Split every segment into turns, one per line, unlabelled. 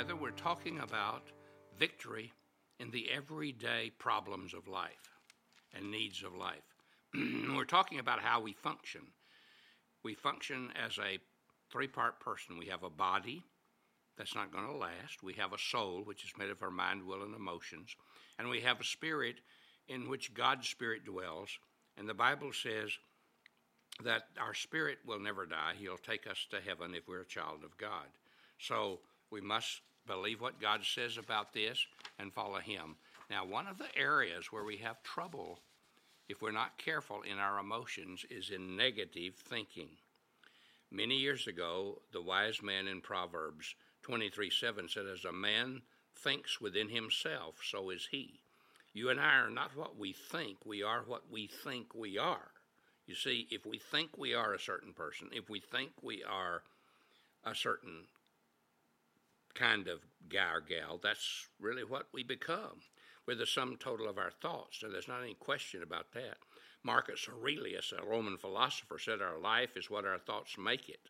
together, we're talking about victory in the everyday problems of life and needs of life. we're talking about how we function. We function as a three part person. We have a body that's not going to last, we have a soul, which is made of our mind, will, and emotions, and we have a spirit in which God's spirit dwells. And the Bible says that our spirit will never die. He'll take us to heaven if we're a child of God. So we must believe what God says about this and follow Him. Now, one of the areas where we have trouble, if we're not careful in our emotions, is in negative thinking. Many years ago, the wise man in Proverbs 23 7 said, As a man thinks within himself, so is he. You and I are not what we think, we are what we think we are. You see, if we think we are a certain person, if we think we are a certain kind of guy or gal, that's really what we become. We're the sum total of our thoughts, and there's not any question about that. Marcus Aurelius, a Roman philosopher, said our life is what our thoughts make it.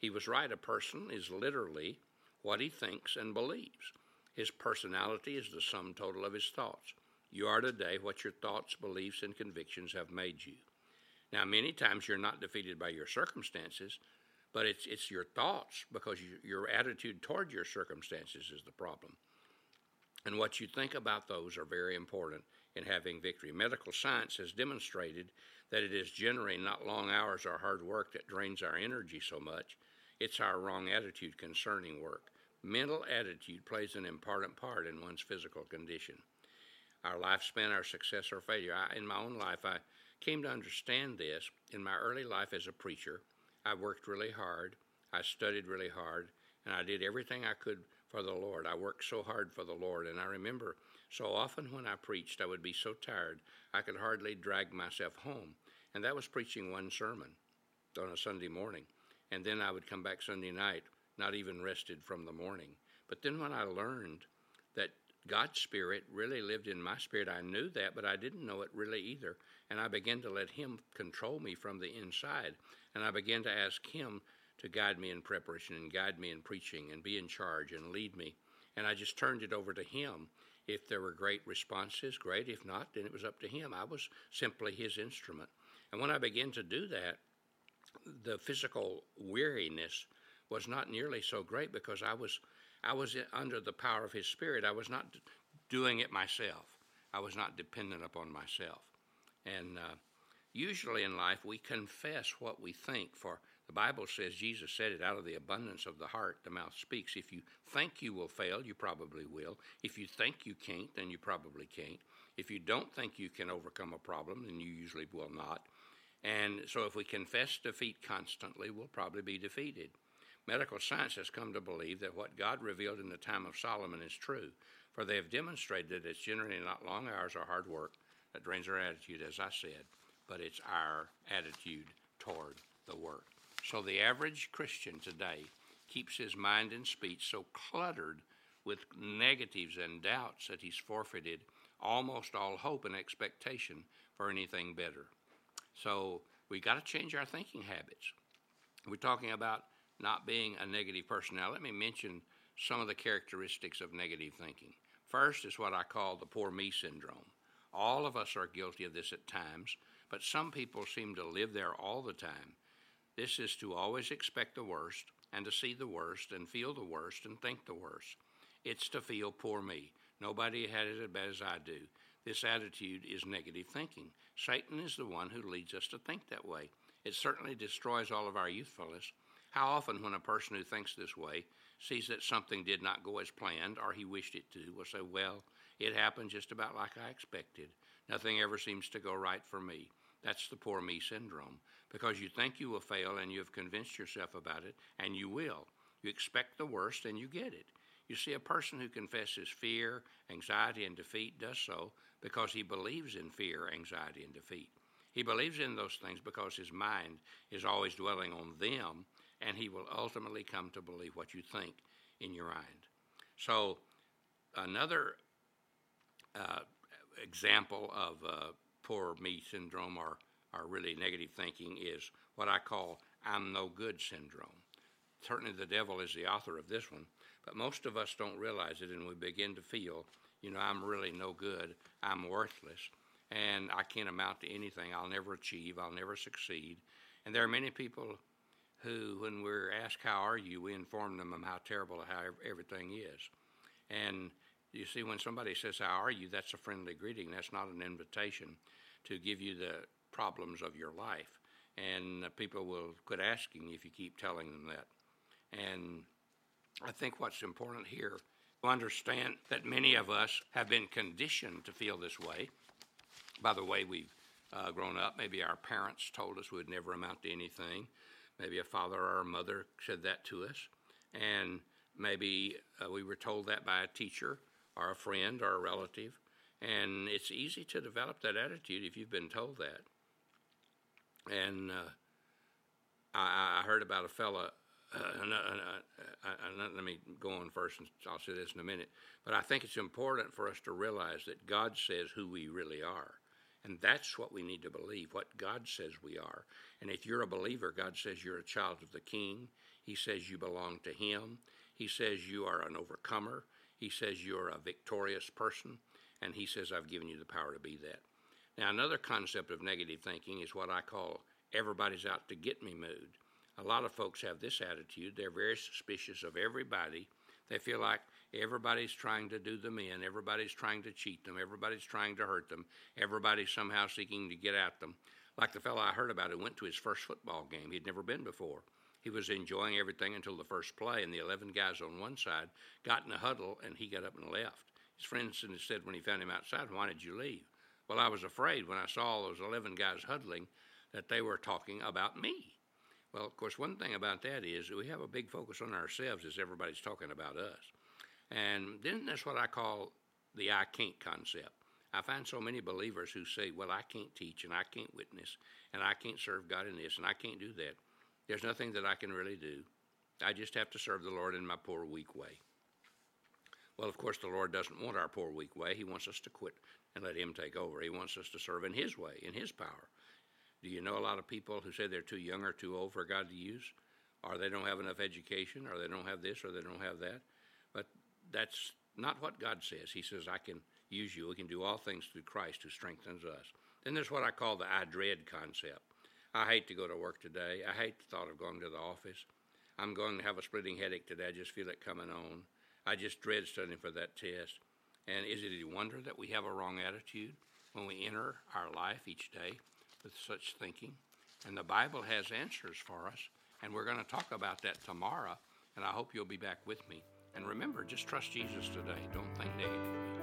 He was right. A person is literally what he thinks and believes. His personality is the sum total of his thoughts. You are today what your thoughts, beliefs, and convictions have made you. Now, many times you're not defeated by your circumstances, but it's, it's your thoughts because you, your attitude toward your circumstances is the problem. And what you think about those are very important in having victory. Medical science has demonstrated that it is generally not long hours or hard work that drains our energy so much, it's our wrong attitude concerning work. Mental attitude plays an important part in one's physical condition. Our lifespan, our success or failure. I, in my own life, I came to understand this in my early life as a preacher. I worked really hard, I studied really hard, and I did everything I could for the Lord. I worked so hard for the Lord, and I remember so often when I preached, I would be so tired I could hardly drag myself home. And that was preaching one sermon on a Sunday morning. And then I would come back Sunday night, not even rested from the morning. But then when I learned that God's Spirit really lived in my spirit. I knew that, but I didn't know it really either. And I began to let Him control me from the inside. And I began to ask Him to guide me in preparation and guide me in preaching and be in charge and lead me. And I just turned it over to Him. If there were great responses, great. If not, then it was up to Him. I was simply His instrument. And when I began to do that, the physical weariness was not nearly so great because I was I was under the power of His Spirit. I was not doing it myself. I was not dependent upon myself. And uh, usually in life, we confess what we think. For the Bible says, Jesus said it, out of the abundance of the heart, the mouth speaks. If you think you will fail, you probably will. If you think you can't, then you probably can't. If you don't think you can overcome a problem, then you usually will not. And so if we confess defeat constantly, we'll probably be defeated. Medical science has come to believe that what God revealed in the time of Solomon is true, for they have demonstrated that it's generally not long hours or hard work that drains our attitude, as I said, but it's our attitude toward the work. So the average Christian today keeps his mind and speech so cluttered with negatives and doubts that he's forfeited almost all hope and expectation for anything better. So we got to change our thinking habits. We're talking about not being a negative person. Now, let me mention some of the characteristics of negative thinking. First is what I call the poor me syndrome. All of us are guilty of this at times, but some people seem to live there all the time. This is to always expect the worst and to see the worst and feel the worst and think the worst. It's to feel poor me. Nobody had it as bad as I do. This attitude is negative thinking. Satan is the one who leads us to think that way. It certainly destroys all of our youthfulness how often, when a person who thinks this way sees that something did not go as planned or he wished it to, will say, Well, it happened just about like I expected. Nothing ever seems to go right for me. That's the poor me syndrome. Because you think you will fail and you have convinced yourself about it, and you will. You expect the worst and you get it. You see, a person who confesses fear, anxiety, and defeat does so because he believes in fear, anxiety, and defeat. He believes in those things because his mind is always dwelling on them and he will ultimately come to believe what you think in your mind. So, another uh, example of uh, poor me syndrome or, or really negative thinking is what I call I'm no good syndrome. Certainly, the devil is the author of this one But most of us don't realize it, and we begin to feel, you know, I'm really no good, I'm worthless, and I can't amount to anything. I'll never achieve, I'll never succeed. And there are many people who, when we're asked, How are you? we inform them of how terrible how everything is. And you see, when somebody says, How are you? that's a friendly greeting. That's not an invitation to give you the problems of your life. And people will quit asking if you keep telling them that. And I think what's important here to understand that many of us have been conditioned to feel this way by the way we've uh, grown up. Maybe our parents told us we'd never amount to anything. Maybe a father or a mother said that to us. And maybe uh, we were told that by a teacher or a friend or a relative. And it's easy to develop that attitude if you've been told that. And uh, I, I, heard about a fella. Uh, uh, uh, let me go on first, and I'll say this in a minute. But I think it's important for us to realize that God says who we really are. And that's what we need to believe, what God says we are. And if you're a believer, God says you're a child of the King. He says you belong to Him. He says you are an overcomer. He says you're a victorious person. And He says, I've given you the power to be that. Now, another concept of negative thinking is what I call everybody's out to get me mood. A lot of folks have this attitude. They're very suspicious of everybody. They feel like everybody's trying to do them in, everybody's trying to cheat them, everybody's trying to hurt them, everybody's somehow seeking to get at them. Like the fellow I heard about who went to his first football game, he'd never been before. He was enjoying everything until the first play, and the 11 guys on one side got in a huddle, and he got up and left. His friends said when he found him outside, Why did you leave? Well, I was afraid when I saw all those 11 guys huddling that they were talking about me. Well, of course, one thing about that is we have a big focus on ourselves as everybody's talking about us. And then that's what I call the I can't concept. I find so many believers who say, Well, I can't teach and I can't witness and I can't serve God in this and I can't do that. There's nothing that I can really do. I just have to serve the Lord in my poor, weak way. Well, of course, the Lord doesn't want our poor, weak way. He wants us to quit and let Him take over. He wants us to serve in His way, in His power. Do you know a lot of people who say they're too young or too old for God to use? Or they don't have enough education, or they don't have this, or they don't have that. But that's not what God says. He says, I can use you. We can do all things through Christ who strengthens us. Then there's what I call the I dread concept. I hate to go to work today. I hate the thought of going to the office. I'm going to have a splitting headache today. I just feel it coming on. I just dread studying for that test. And is it a wonder that we have a wrong attitude when we enter our life each day with such thinking? And the Bible has answers for us, and we're going to talk about that tomorrow, and I hope you'll be back with me. And remember, just trust Jesus today. Don't think negatively.